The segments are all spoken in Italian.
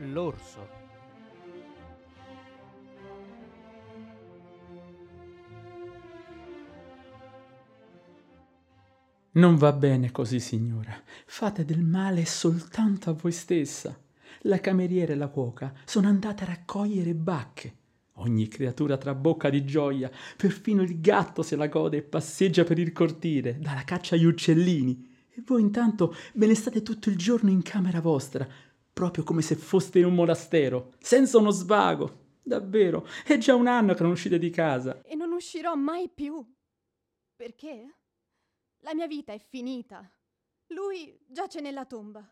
L'orso. Non va bene così, signora. Fate del male soltanto a voi stessa. La cameriera e la cuoca sono andate a raccogliere bacche. Ogni creatura trabocca di gioia, perfino il gatto se la gode e passeggia per il cortile, dalla caccia agli uccellini. E voi intanto ve ne state tutto il giorno in camera vostra, proprio come se foste in un monastero, senza uno svago. Davvero, è già un anno che non uscite di casa. E non uscirò mai più. Perché? La mia vita è finita. Lui giace nella tomba.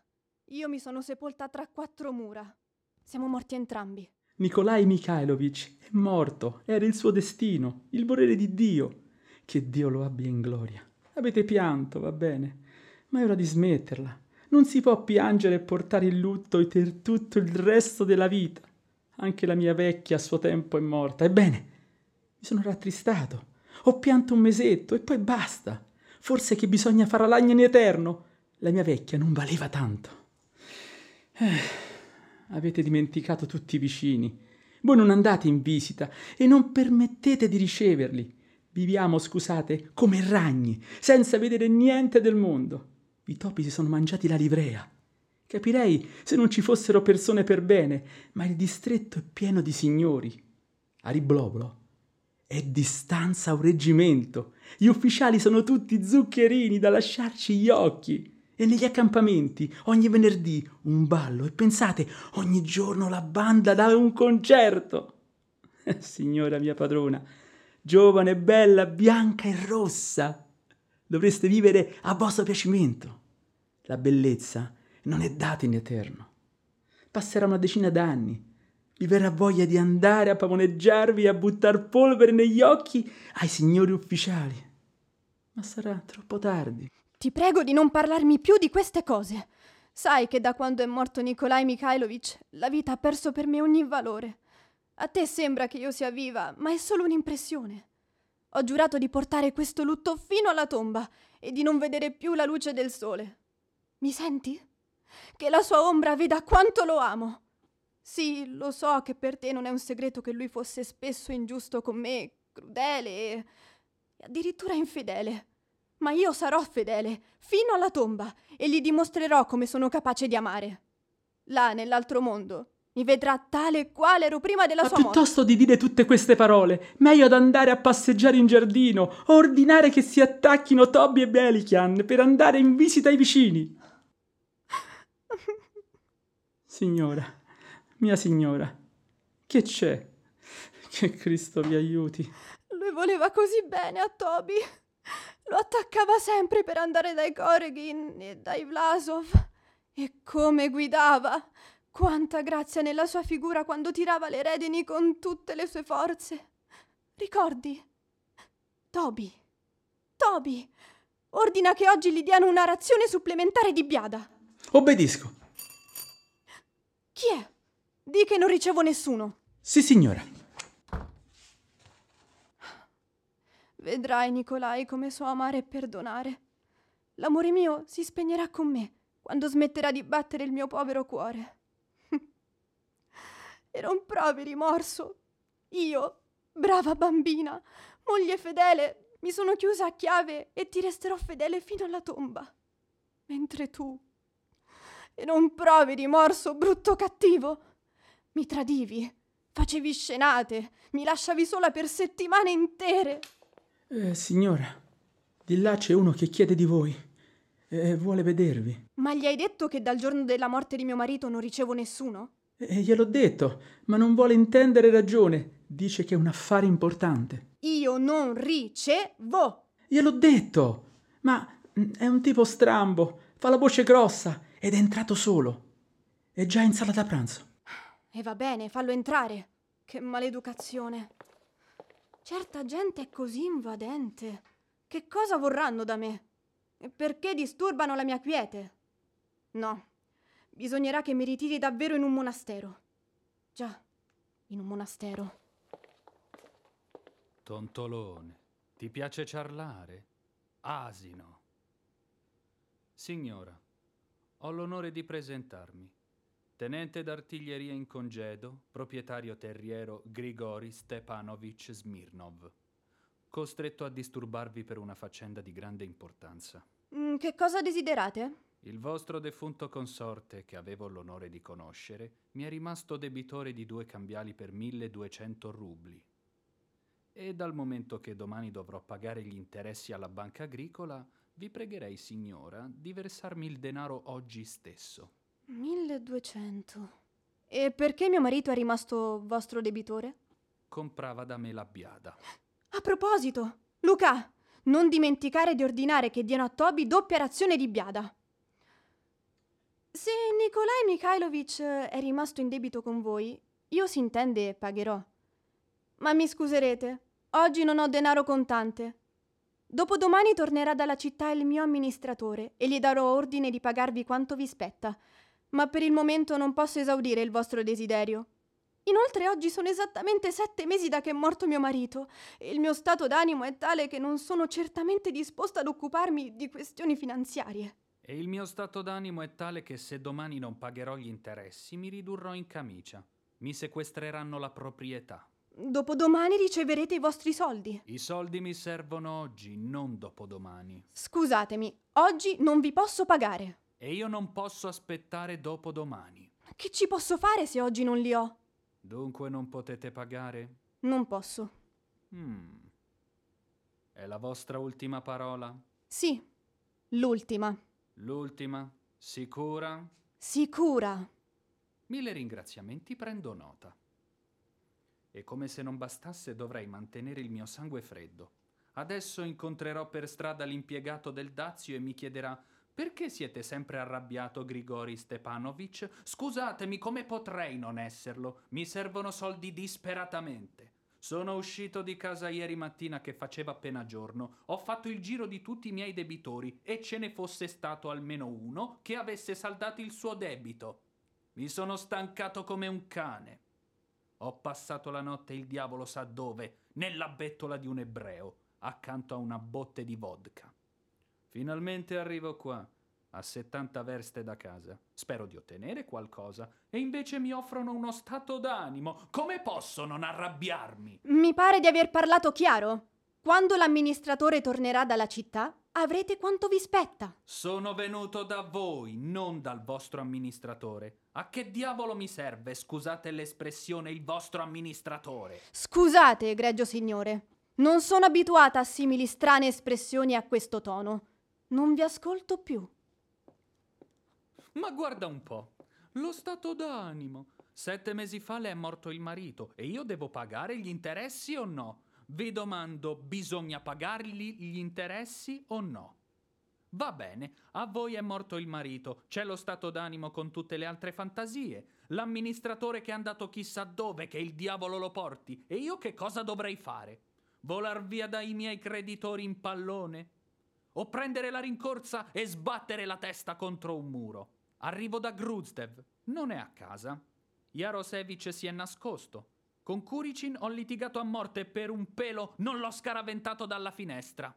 Io mi sono sepolta tra quattro mura. Siamo morti entrambi. Nikolai Mikhailovich è morto, era il suo destino, il volere di Dio. Che Dio lo abbia in gloria. Avete pianto, va bene, ma è ora di smetterla. Non si può piangere e portare il lutto per tutto il resto della vita. Anche la mia vecchia a suo tempo è morta. Ebbene, mi sono rattristato. Ho pianto un mesetto e poi basta. Forse che bisogna fare lagna in eterno. La mia vecchia non valeva tanto. Eh, avete dimenticato tutti i vicini. Voi non andate in visita e non permettete di riceverli. Viviamo, scusate, come ragni, senza vedere niente del mondo. I topi si sono mangiati la livrea. Capirei se non ci fossero persone per bene, ma il distretto è pieno di signori. A Riblobolo è distanza un reggimento. Gli ufficiali sono tutti zuccherini da lasciarci gli occhi. E negli accampamenti, ogni venerdì, un ballo. E pensate, ogni giorno la banda dà un concerto. Signora mia padrona, giovane, bella, bianca e rossa. Dovreste vivere a vostro piacimento. La bellezza non è data in eterno. Passerà una decina d'anni. Vi verrà voglia di andare a pavoneggiarvi e a buttar polvere negli occhi ai signori ufficiali. Ma sarà troppo tardi. Ti prego di non parlarmi più di queste cose. Sai che da quando è morto Nikolai Mikhailovich la vita ha perso per me ogni valore. A te sembra che io sia viva, ma è solo un'impressione. Ho giurato di portare questo lutto fino alla tomba e di non vedere più la luce del sole. Mi senti? Che la sua ombra veda quanto lo amo. Sì, lo so che per te non è un segreto che lui fosse spesso ingiusto con me, crudele e addirittura infedele. Ma io sarò fedele fino alla tomba e gli dimostrerò come sono capace di amare. Là, nell'altro mondo, mi vedrà tale e quale ero prima della Ma sua morte. piuttosto di dire tutte queste parole, meglio ad andare a passeggiare in giardino o ordinare che si attacchino Toby e Belichian per andare in visita ai vicini. Signora, mia signora, che c'è? Che Cristo vi aiuti. Lui voleva così bene a Toby. Lo attaccava sempre per andare dai Koregin e dai Vlasov. E come guidava! Quanta grazia nella sua figura quando tirava le redini con tutte le sue forze. Ricordi? Toby. Toby. Ordina che oggi gli diano una razione supplementare di biada. Obbedisco. Chi è? Di che non ricevo nessuno. Sì, signora. Vedrai, Nicolai, come so amare e perdonare. L'amore mio si spegnerà con me quando smetterà di battere il mio povero cuore. E non provi rimorso. Io, brava bambina, moglie fedele, mi sono chiusa a chiave e ti resterò fedele fino alla tomba. Mentre tu... E non provi rimorso, brutto cattivo. Mi tradivi, facevi scenate, mi lasciavi sola per settimane intere. Eh, signora, di là c'è uno che chiede di voi e vuole vedervi. Ma gli hai detto che dal giorno della morte di mio marito non ricevo nessuno? E gliel'ho detto, ma non vuole intendere ragione. Dice che è un affare importante. Io non ricevo. Gliel'ho detto, ma mm, è un tipo strambo, fa la voce grossa ed è entrato solo. È già in sala da pranzo. E va bene, fallo entrare. Che maleducazione. Certa gente è così invadente. Che cosa vorranno da me? E perché disturbano la mia quiete? No, bisognerà che mi ritiri davvero in un monastero. Già, in un monastero. Tontolone, ti piace ciarlare? Asino. Signora, ho l'onore di presentarmi. Tenente d'artiglieria in congedo, proprietario terriero Grigori Stepanovich Smirnov. Costretto a disturbarvi per una faccenda di grande importanza. Mm, che cosa desiderate? Il vostro defunto consorte, che avevo l'onore di conoscere, mi è rimasto debitore di due cambiali per 1200 rubli. E dal momento che domani dovrò pagare gli interessi alla banca agricola, vi pregherei, signora, di versarmi il denaro oggi stesso. 1200. E perché mio marito è rimasto vostro debitore? Comprava da me la biada. A proposito, Luca, non dimenticare di ordinare che diano a Toby doppia razione di biada. Se Nikolai Mikhailovich è rimasto in debito con voi, io si intende pagherò. Ma mi scuserete, oggi non ho denaro contante. Dopodomani tornerà dalla città il mio amministratore e gli darò ordine di pagarvi quanto vi spetta, ma per il momento non posso esaudire il vostro desiderio. Inoltre oggi sono esattamente sette mesi da che è morto mio marito e il mio stato d'animo è tale che non sono certamente disposta ad occuparmi di questioni finanziarie. E il mio stato d'animo è tale che se domani non pagherò gli interessi mi ridurrò in camicia. Mi sequestreranno la proprietà. Dopodomani riceverete i vostri soldi. I soldi mi servono oggi, non dopodomani. Scusatemi, oggi non vi posso pagare. E io non posso aspettare dopodomani. Che ci posso fare se oggi non li ho? Dunque non potete pagare? Non posso. Hmm. È la vostra ultima parola? Sì, l'ultima. L'ultima? Sicura? Sicura. Mille ringraziamenti, prendo nota. E come se non bastasse dovrei mantenere il mio sangue freddo. Adesso incontrerò per strada l'impiegato del Dazio e mi chiederà perché siete sempre arrabbiato, Grigori Stepanovich? Scusatemi, come potrei non esserlo? Mi servono soldi disperatamente. Sono uscito di casa ieri mattina che faceva appena giorno, ho fatto il giro di tutti i miei debitori e ce ne fosse stato almeno uno che avesse saldato il suo debito. Mi sono stancato come un cane. Ho passato la notte il diavolo sa dove, nella bettola di un ebreo, accanto a una botte di vodka. Finalmente arrivo qua, a 70 verste da casa. Spero di ottenere qualcosa e invece mi offrono uno stato d'animo. Come posso non arrabbiarmi? Mi pare di aver parlato chiaro. Quando l'amministratore tornerà dalla città, avrete quanto vi spetta. Sono venuto da voi, non dal vostro amministratore. A che diavolo mi serve, scusate l'espressione, il vostro amministratore? Scusate, egregio signore. Non sono abituata a simili strane espressioni a questo tono. Non vi ascolto più. Ma guarda un po', lo stato d'animo. Sette mesi fa le è morto il marito e io devo pagare gli interessi o no? Vi domando, bisogna pagargli gli interessi o no? Va bene, a voi è morto il marito, c'è lo stato d'animo con tutte le altre fantasie, l'amministratore che è andato chissà dove, che il diavolo lo porti, e io che cosa dovrei fare? Volar via dai miei creditori in pallone? O prendere la rincorsa e sbattere la testa contro un muro? Arrivo da Gruzdev, non è a casa. Jarosevic si è nascosto. Con Kuricin ho litigato a morte per un pelo non l'ho scaraventato dalla finestra.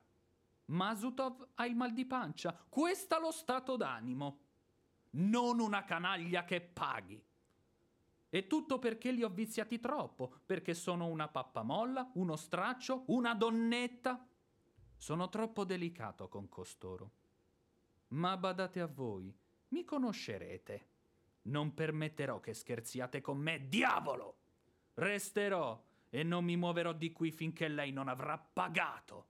Masutov ha il mal di pancia. Questo lo stato d'animo. Non una canaglia che paghi. E tutto perché li ho viziati troppo, perché sono una pappamolla, uno straccio, una donnetta. Sono troppo delicato con costoro. Ma badate a voi, mi conoscerete. Non permetterò che scherziate con me, diavolo! Resterò e non mi muoverò di qui finché lei non avrà pagato.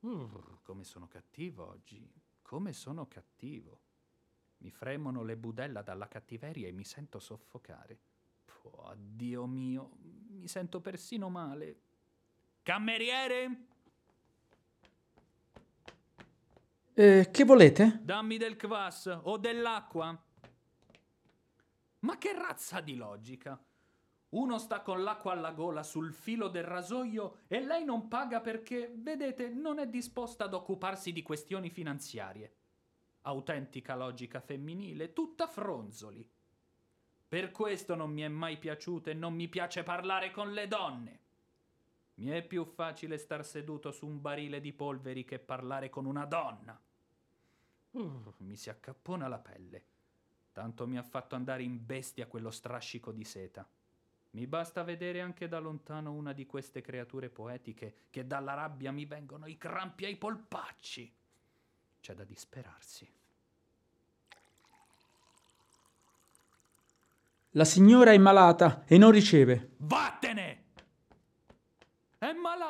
Uh, come sono cattivo oggi, come sono cattivo. Mi fremono le budella dalla cattiveria e mi sento soffocare. Oh, Dio mio, mi sento persino male. Cameriere? Eh, che volete? Dammi del kvass o dell'acqua. Ma che razza di logica? Uno sta con l'acqua alla gola sul filo del rasoio e lei non paga perché, vedete, non è disposta ad occuparsi di questioni finanziarie. Autentica logica femminile, tutta fronzoli. Per questo non mi è mai piaciuto e non mi piace parlare con le donne. Mi è più facile star seduto su un barile di polveri che parlare con una donna. Uh, mi si accappona la pelle. Tanto mi ha fatto andare in bestia quello strascico di seta. Mi basta vedere anche da lontano una di queste creature poetiche che dalla rabbia mi vengono i crampi ai polpacci. C'è da disperarsi. La signora è malata e non riceve. Vattene!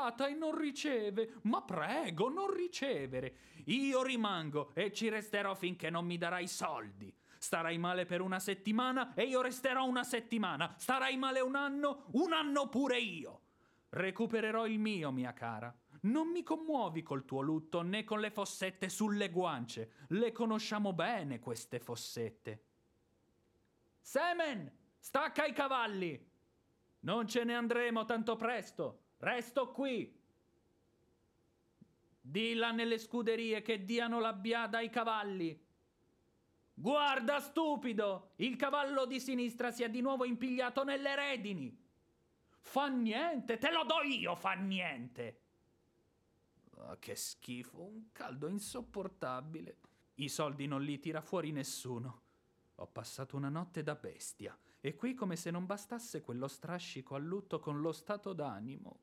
Malata e non riceve. Ma prego, non ricevere. Io rimango e ci resterò finché non mi darai soldi. Starai male per una settimana e io resterò una settimana. Starai male un anno, un anno pure io. Recupererò il mio, mia cara. Non mi commuovi col tuo lutto né con le fossette sulle guance. Le conosciamo bene queste fossette. Semen, stacca i cavalli. Non ce ne andremo tanto presto. Resto qui. Dilla nelle scuderie che diano la biada ai cavalli. Guarda, stupido! Il cavallo di sinistra si è di nuovo impigliato nelle redini. Fa niente, te lo do io, fa niente. Oh, che schifo, un caldo insopportabile. I soldi non li tira fuori nessuno. Ho passato una notte da bestia e qui come se non bastasse quello strascico a lutto con lo stato d'animo.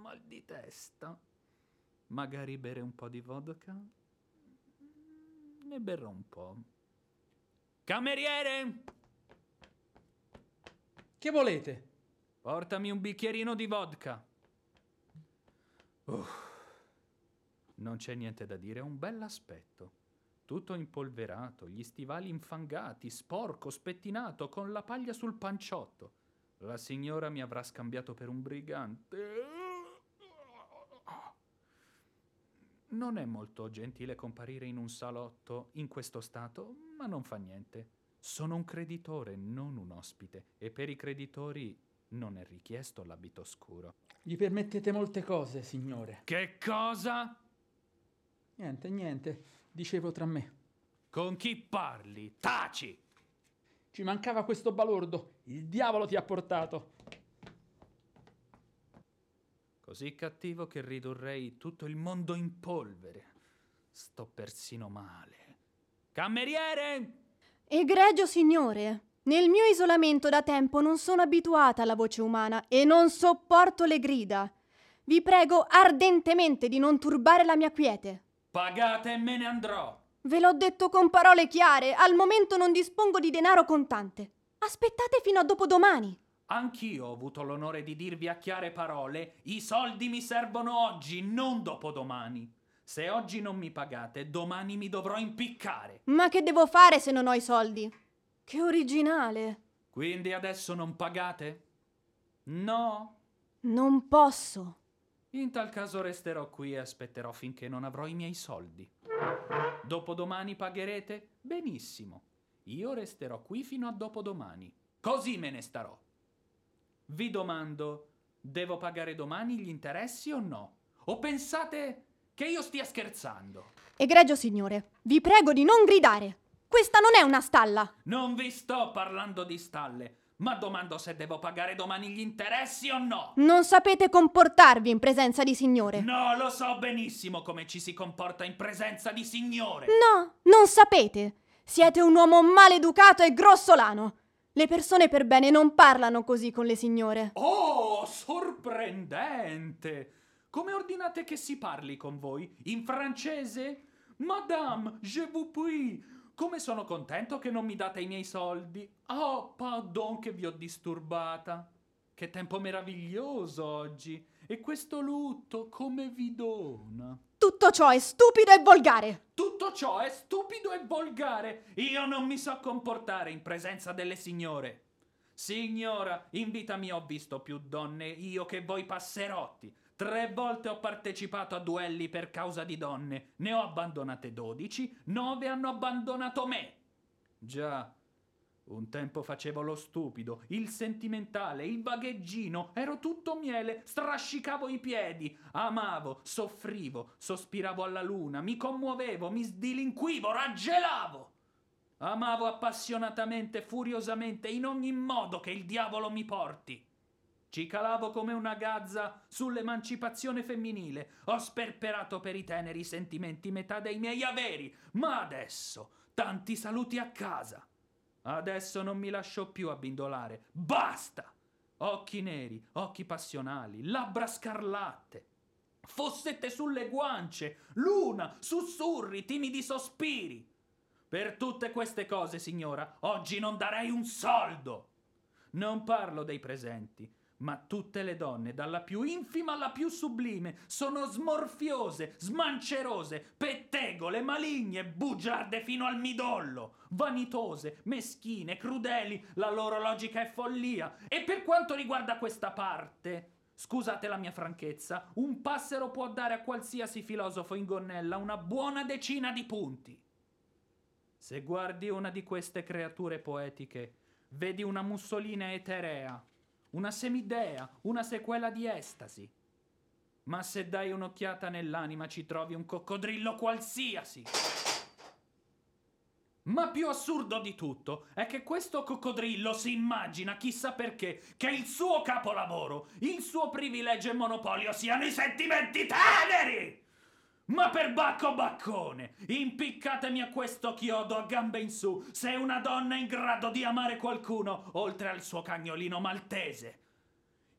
Mal di testa. Magari bere un po' di vodka? Ne berrò un po'. Cameriere! Che volete? Portami un bicchierino di vodka. Uff. Non c'è niente da dire, è un bell'aspetto. Tutto impolverato, gli stivali infangati, sporco, spettinato, con la paglia sul panciotto. La signora mi avrà scambiato per un brigante. Non è molto gentile comparire in un salotto in questo stato, ma non fa niente. Sono un creditore, non un ospite, e per i creditori non è richiesto l'abito scuro. Gli permettete molte cose, signore. Che cosa? Niente, niente, dicevo tra me. Con chi parli? Taci! Ci mancava questo balordo. Il diavolo ti ha portato. Così cattivo che ridurrei tutto il mondo in polvere. Sto persino male. Cameriere! Egregio signore, nel mio isolamento da tempo non sono abituata alla voce umana e non sopporto le grida. Vi prego ardentemente di non turbare la mia quiete. Pagate e me ne andrò. Ve l'ho detto con parole chiare, al momento non dispongo di denaro contante. Aspettate fino a dopodomani. Anch'io ho avuto l'onore di dirvi a chiare parole, i soldi mi servono oggi, non dopodomani. Se oggi non mi pagate, domani mi dovrò impiccare. Ma che devo fare se non ho i soldi? Che originale. Quindi adesso non pagate? No? Non posso. In tal caso resterò qui e aspetterò finché non avrò i miei soldi. Dopodomani pagherete? Benissimo. Io resterò qui fino a dopodomani. Così me ne starò. Vi domando, devo pagare domani gli interessi o no? O pensate che io stia scherzando? Egregio signore, vi prego di non gridare. Questa non è una stalla. Non vi sto parlando di stalle, ma domando se devo pagare domani gli interessi o no. Non sapete comportarvi in presenza di signore. No, lo so benissimo come ci si comporta in presenza di signore. No, non sapete. Siete un uomo maleducato e grossolano. Le persone per bene non parlano così con le signore. Oh, sorprendente! Come ordinate che si parli con voi? In francese? Madame, je vous prie. Come sono contento che non mi date i miei soldi. Oh, pardon che vi ho disturbata. Che tempo meraviglioso oggi. E questo lutto come vi dona. Tutto ciò è stupido e volgare. Tutto ciò è stupido e volgare. Io non mi so comportare in presenza delle signore. Signora, in vita mia ho visto più donne io che voi passerotti. Tre volte ho partecipato a duelli per causa di donne. Ne ho abbandonate dodici, nove hanno abbandonato me. Già, un tempo facevo lo stupido, il sentimentale, il bagheggino, ero tutto miele, strascicavo i piedi, amavo, soffrivo, sospiravo alla luna, mi commuovevo, mi sdilinquivo, raggelavo. Amavo appassionatamente, furiosamente, in ogni modo che il diavolo mi porti. Ci calavo come una gazza sull'emancipazione femminile. Ho sperperato per i teneri sentimenti metà dei miei averi. Ma adesso Tanti saluti a casa. Adesso non mi lascio più abbindolare. Basta! Occhi neri, occhi passionali, labbra scarlatte. Fossette sulle guance, luna, sussurri, timidi sospiri. Per tutte queste cose, signora, oggi non darei un soldo. Non parlo dei presenti, ma tutte le donne, dalla più infima alla più sublime, sono smorfiose, smancerose, pettegole, maligne, bugiarde fino al midollo, vanitose, meschine, crudeli, la loro logica è follia. E per quanto riguarda questa parte, scusate la mia franchezza, un passero può dare a qualsiasi filosofo in gonnella una buona decina di punti. Se guardi una di queste creature poetiche, vedi una mussolina eterea, una semidea, una sequela di estasi. Ma se dai un'occhiata nell'anima ci trovi un coccodrillo qualsiasi. Ma più assurdo di tutto è che questo coccodrillo si immagina, chissà perché, che il suo capolavoro, il suo privilegio e monopolio siano i sentimenti teneri! Ma per bacco baccone, impiccatemi a questo chiodo a gambe in su, se una donna è in grado di amare qualcuno, oltre al suo cagnolino maltese.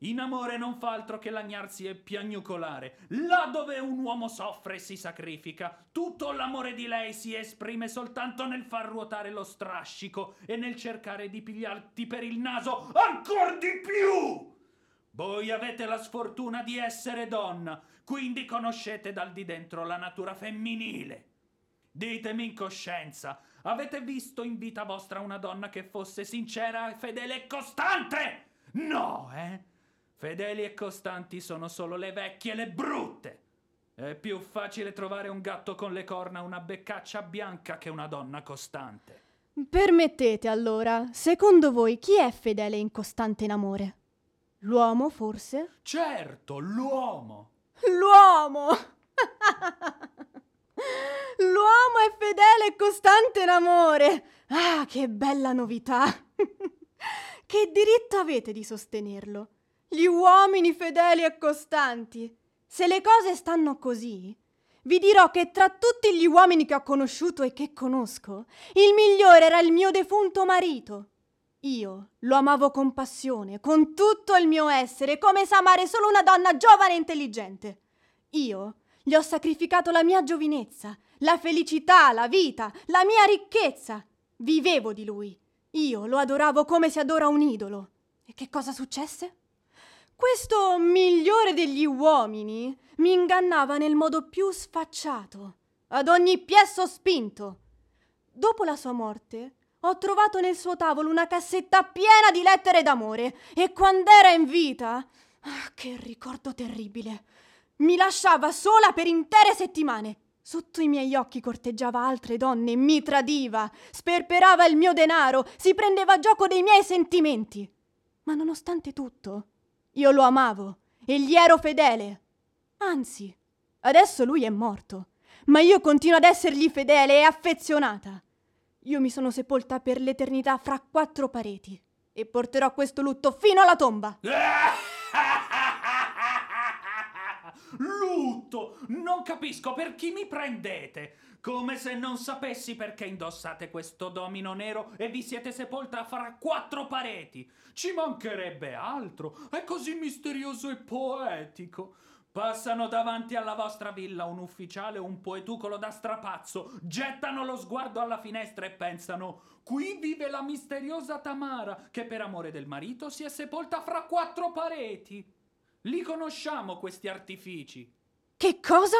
In amore non fa altro che lagnarsi e piagnucolare. Là dove un uomo soffre e si sacrifica, tutto l'amore di lei si esprime soltanto nel far ruotare lo strascico e nel cercare di pigliarti per il naso ancora di più. Voi avete la sfortuna di essere donna, quindi conoscete dal di dentro la natura femminile. Ditemi in coscienza, avete visto in vita vostra una donna che fosse sincera, fedele e costante? No, eh? Fedeli e costanti sono solo le vecchie le brutte. È più facile trovare un gatto con le corna una beccaccia bianca che una donna costante. Permettete allora, secondo voi chi è fedele e incostante in amore? L'uomo, forse? Certo, l'uomo. L'uomo! L'uomo è fedele e costante in amore. Ah, che bella novità! che diritto avete di sostenerlo? Gli uomini fedeli e costanti. Se le cose stanno così, vi dirò che tra tutti gli uomini che ho conosciuto e che conosco, il migliore era il mio defunto marito. Io lo amavo con passione, con tutto il mio essere, come sa amare solo una donna giovane e intelligente. Io gli ho sacrificato la mia giovinezza, la felicità, la vita, la mia ricchezza. Vivevo di lui. Io lo adoravo come si adora un idolo. E che cosa successe? Questo migliore degli uomini mi ingannava nel modo più sfacciato, ad ogni piè sospinto. Dopo la sua morte, ho trovato nel suo tavolo una cassetta piena di lettere d'amore e quando era in vita, ah, che ricordo terribile, mi lasciava sola per intere settimane. Sotto i miei occhi corteggiava altre donne, mi tradiva, sperperava il mio denaro, si prendeva gioco dei miei sentimenti. Ma nonostante tutto, io lo amavo e gli ero fedele. Anzi, adesso lui è morto, ma io continuo ad essergli fedele e affezionata. Io mi sono sepolta per l'eternità fra quattro pareti e porterò questo lutto fino alla tomba. Lutto! Non capisco per chi mi prendete. Come se non sapessi perché indossate questo domino nero e vi siete sepolta fra quattro pareti. Ci mancherebbe altro. È così misterioso e poetico. Passano davanti alla vostra villa un ufficiale o un poetucolo da strapazzo, gettano lo sguardo alla finestra e pensano: Qui vive la misteriosa Tamara, che per amore del marito si è sepolta fra quattro pareti. Li conosciamo questi artifici. Che cosa?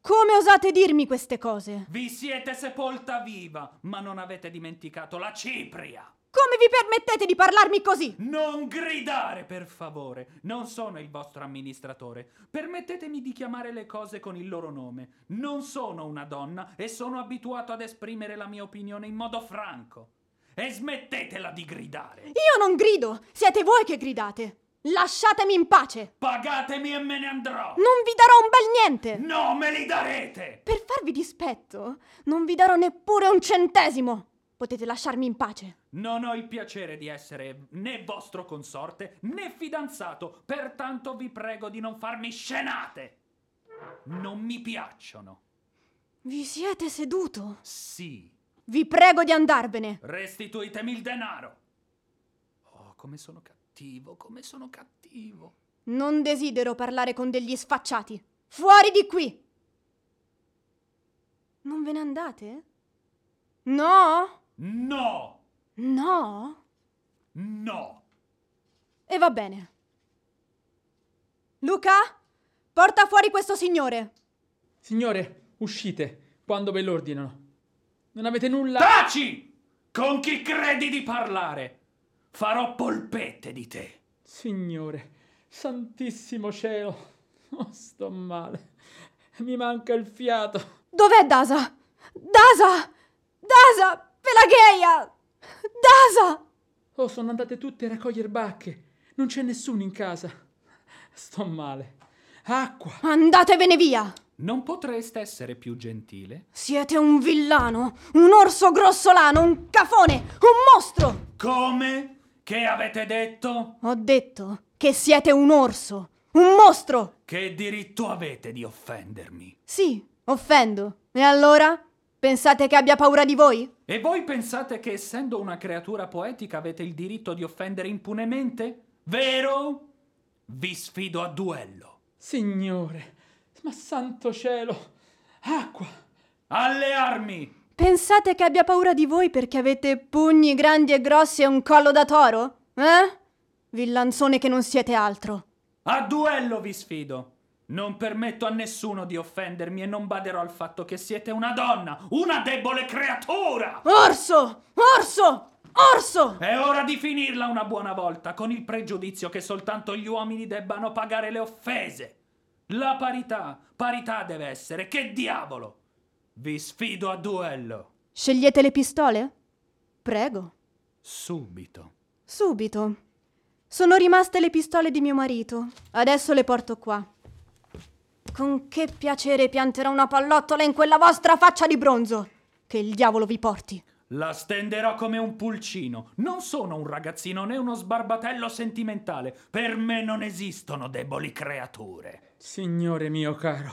Come osate dirmi queste cose? Vi siete sepolta viva, ma non avete dimenticato la cipria. Come vi permettete di parlarmi così? Non gridare, per favore. Non sono il vostro amministratore. Permettetemi di chiamare le cose con il loro nome. Non sono una donna e sono abituato ad esprimere la mia opinione in modo franco. E smettetela di gridare. Io non grido, siete voi che gridate. Lasciatemi in pace. Pagatemi e me ne andrò. Non vi darò un bel niente. No, me li darete. Per farvi dispetto, non vi darò neppure un centesimo. Potete lasciarmi in pace. Non ho il piacere di essere né vostro consorte né fidanzato, pertanto vi prego di non farmi scenate. Non mi piacciono. Vi siete seduto? Sì, Vi prego di andarvene. Restituitemi il denaro. Oh, come sono cattivo, come sono cattivo. Non desidero parlare con degli sfacciati. Fuori di qui! Non ve ne andate? No? No! No? No! E va bene. Luca, porta fuori questo signore. Signore, uscite quando ve l'ordinano. Non avete nulla. Taci! Con chi credi di parlare? Farò polpette di te. Signore, santissimo cielo. Oh, sto male. Mi manca il fiato. Dov'è Dasa? Dasa! Dasa! Pelageia! Dasa! Oh, sono andate tutte a raccogliere bacche. Non c'è nessuno in casa. Sto male. Acqua. Andatevene via! Non potreste essere più gentile? Siete un villano, un orso grossolano, un cafone, un mostro! Come? Che avete detto? Ho detto che siete un orso, un mostro! Che diritto avete di offendermi? Sì, offendo. E allora? Pensate che abbia paura di voi? E voi pensate che essendo una creatura poetica avete il diritto di offendere impunemente? Vero? Vi sfido a duello. Signore, ma santo cielo. Acqua. Alle armi! Pensate che abbia paura di voi perché avete pugni grandi e grossi e un collo da toro? Eh? Villanzone che non siete altro. A duello vi sfido. Non permetto a nessuno di offendermi e non baderò al fatto che siete una donna, una debole creatura! Orso! Orso! Orso! È ora di finirla una buona volta, con il pregiudizio che soltanto gli uomini debbano pagare le offese. La parità, parità deve essere, che diavolo! Vi sfido a duello. Scegliete le pistole? Prego. Subito. Subito. Sono rimaste le pistole di mio marito. Adesso le porto qua. Con che piacere pianterò una pallottola in quella vostra faccia di bronzo. Che il diavolo vi porti. La stenderò come un pulcino. Non sono un ragazzino né uno sbarbatello sentimentale. Per me non esistono deboli creature. Signore mio caro,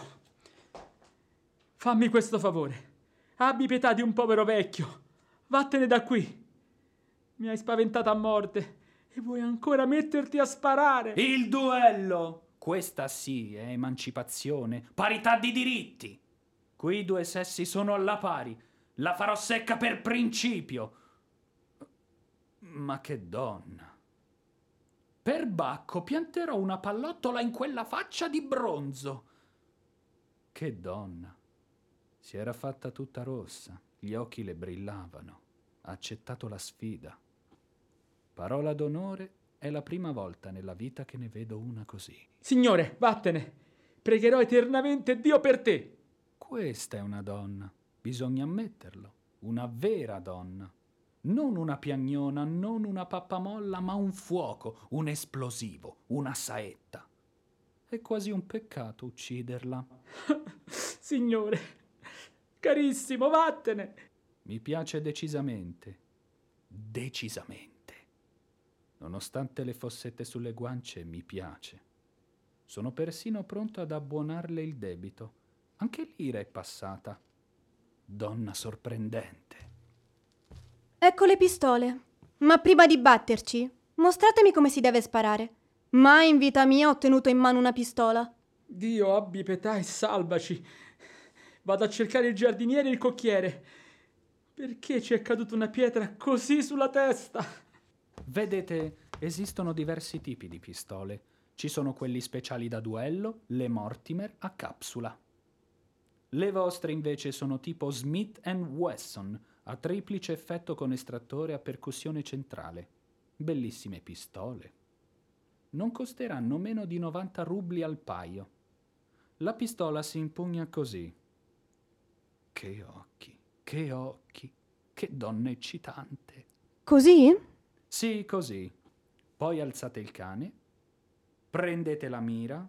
fammi questo favore. Abbi pietà di un povero vecchio. Vattene da qui. Mi hai spaventata a morte e vuoi ancora metterti a sparare. Il duello! Questa sì è emancipazione, parità di diritti. Qui i due sessi sono alla pari. La farò secca per principio. Ma che donna. Per Bacco pianterò una pallottola in quella faccia di bronzo. Che donna. Si era fatta tutta rossa, gli occhi le brillavano. Ha accettato la sfida. Parola d'onore, è la prima volta nella vita che ne vedo una così. Signore, vattene. Pregherò eternamente Dio per te. Questa è una donna, bisogna ammetterlo, una vera donna. Non una piagnona, non una pappamolla, ma un fuoco, un esplosivo, una saetta. È quasi un peccato ucciderla. Signore, carissimo, vattene. Mi piace decisamente, decisamente. Nonostante le fossette sulle guance, mi piace. Sono persino pronto ad abbonarle il debito. Anche l'ira è passata. Donna sorprendente. Ecco le pistole. Ma prima di batterci, mostratemi come si deve sparare. Mai in vita mia ho tenuto in mano una pistola. Dio abbi pietà e salvaci. Vado a cercare il giardiniere e il cocchiere. Perché ci è caduta una pietra così sulla testa? Vedete, esistono diversi tipi di pistole. Ci sono quelli speciali da duello, le Mortimer a capsula. Le vostre invece sono tipo Smith Wesson, a triplice effetto con estrattore a percussione centrale. Bellissime pistole. Non costeranno meno di 90 rubli al paio. La pistola si impugna così. Che occhi, che occhi, che donna eccitante. Così? Sì, così. Poi alzate il cane, prendete la mira,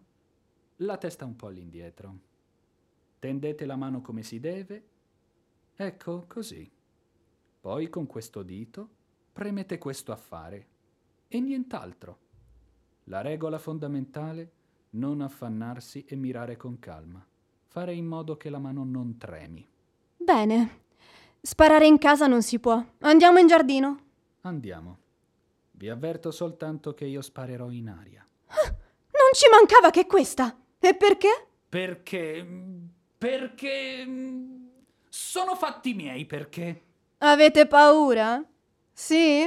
la testa un po' all'indietro. Tendete la mano come si deve. Ecco, così. Poi con questo dito premete questo affare e nient'altro. La regola fondamentale, non affannarsi e mirare con calma. Fare in modo che la mano non tremi. Bene. Sparare in casa non si può. Andiamo in giardino. Andiamo. Vi avverto soltanto che io sparerò in aria. Non ci mancava che questa. E perché? Perché... perché... sono fatti miei perché... Avete paura? Sì?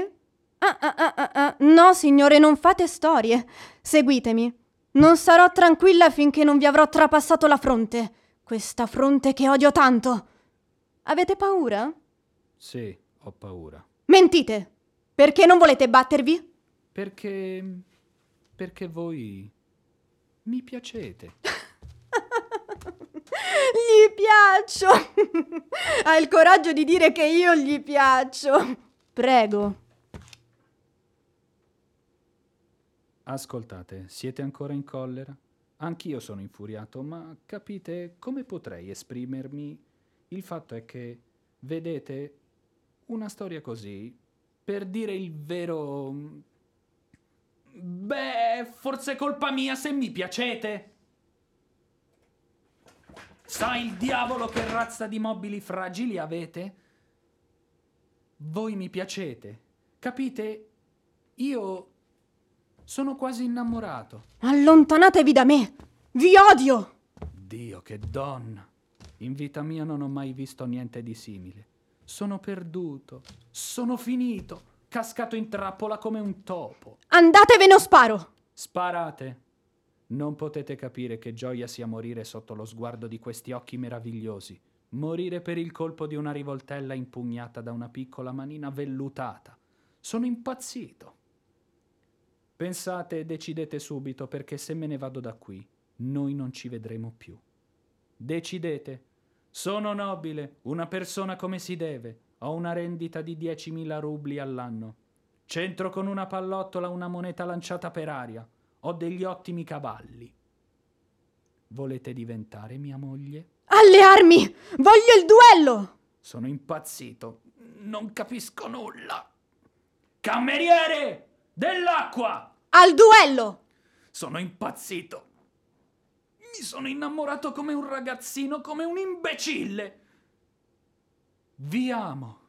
Ah, ah, ah, ah, ah. No, signore, non fate storie. Seguitemi. Non sarò tranquilla finché non vi avrò trapassato la fronte. Questa fronte che odio tanto. Avete paura? Sì, ho paura. Mentite! Perché non volete battervi? Perché... perché voi... mi piacete. gli piaccio! ha il coraggio di dire che io gli piaccio. Prego. Ascoltate, siete ancora in collera? Anch'io sono infuriato, ma capite come potrei esprimermi? Il fatto è che, vedete, una storia così, per dire il vero... Beh, forse è colpa mia se mi piacete. Sa il diavolo che razza di mobili fragili avete? Voi mi piacete, capite? Io sono quasi innamorato. Allontanatevi da me! Vi odio! Dio, che donna! In vita mia non ho mai visto niente di simile. Sono perduto, sono finito, cascato in trappola come un topo. Andatevene o sparo! Sparate! Non potete capire che gioia sia morire sotto lo sguardo di questi occhi meravigliosi, morire per il colpo di una rivoltella impugnata da una piccola manina vellutata. Sono impazzito. Pensate e decidete subito perché se me ne vado da qui, noi non ci vedremo più. Decidete. Sono nobile, una persona come si deve. Ho una rendita di 10.000 rubli all'anno. C'entro con una pallottola una moneta lanciata per aria. Ho degli ottimi cavalli. Volete diventare mia moglie? Alle armi! Voglio il duello! Sono impazzito. Non capisco nulla. Cameriere! Dell'acqua! Al duello! Sono impazzito. Mi sono innamorato come un ragazzino, come un imbecille. Vi amo.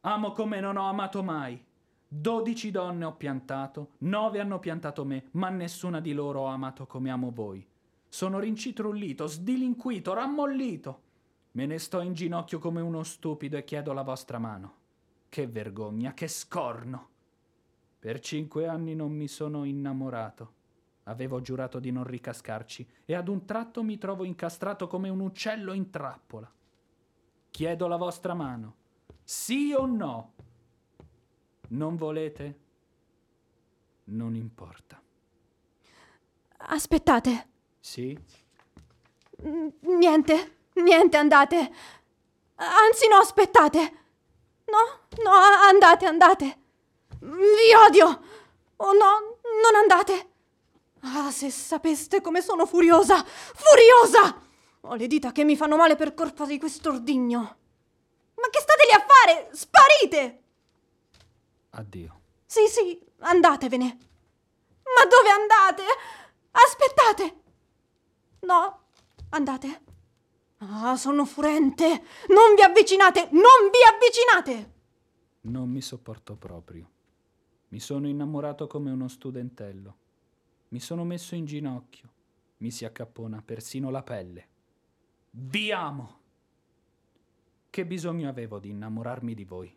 Amo come non ho amato mai. Dodici donne ho piantato, nove hanno piantato me, ma nessuna di loro ho amato come amo voi. Sono rincitrullito, sdilinquito, rammollito. Me ne sto in ginocchio come uno stupido e chiedo la vostra mano. Che vergogna, che scorno. Per cinque anni non mi sono innamorato. Avevo giurato di non ricascarci e ad un tratto mi trovo incastrato come un uccello in trappola. Chiedo la vostra mano. Sì o no? Non volete? Non importa. Aspettate. Sì? Niente, niente, andate. Anzi, no, aspettate. No, no, andate, andate. Vi odio! Oh no, non andate! Ah, se sapeste come sono furiosa! Furiosa! Ho le dita che mi fanno male per colpa di quest'ordigno. Ma che state lì a fare? Sparite! Addio. Sì, sì, andatevene. Ma dove andate? Aspettate! No, andate. Ah, sono furente. Non vi avvicinate, non vi avvicinate! Non mi sopporto proprio. Mi sono innamorato come uno studentello. Mi sono messo in ginocchio. Mi si accappona persino la pelle. Vi amo! Che bisogno avevo di innamorarmi di voi?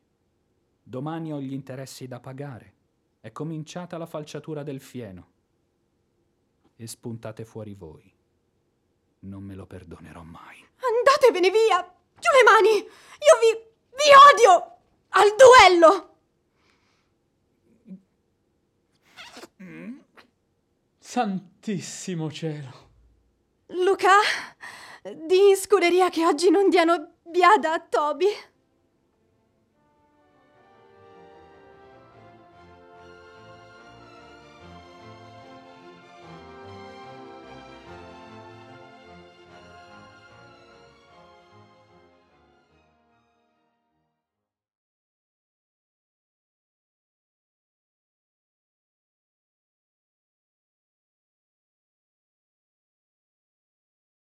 Domani ho gli interessi da pagare. È cominciata la falciatura del fieno. E spuntate fuori voi. Non me lo perdonerò mai. Andatevene via! Giù le mani! Io vi... vi odio! Al duello! Santissimo cielo. Luca, di in scuderia che oggi non diano biada a Toby.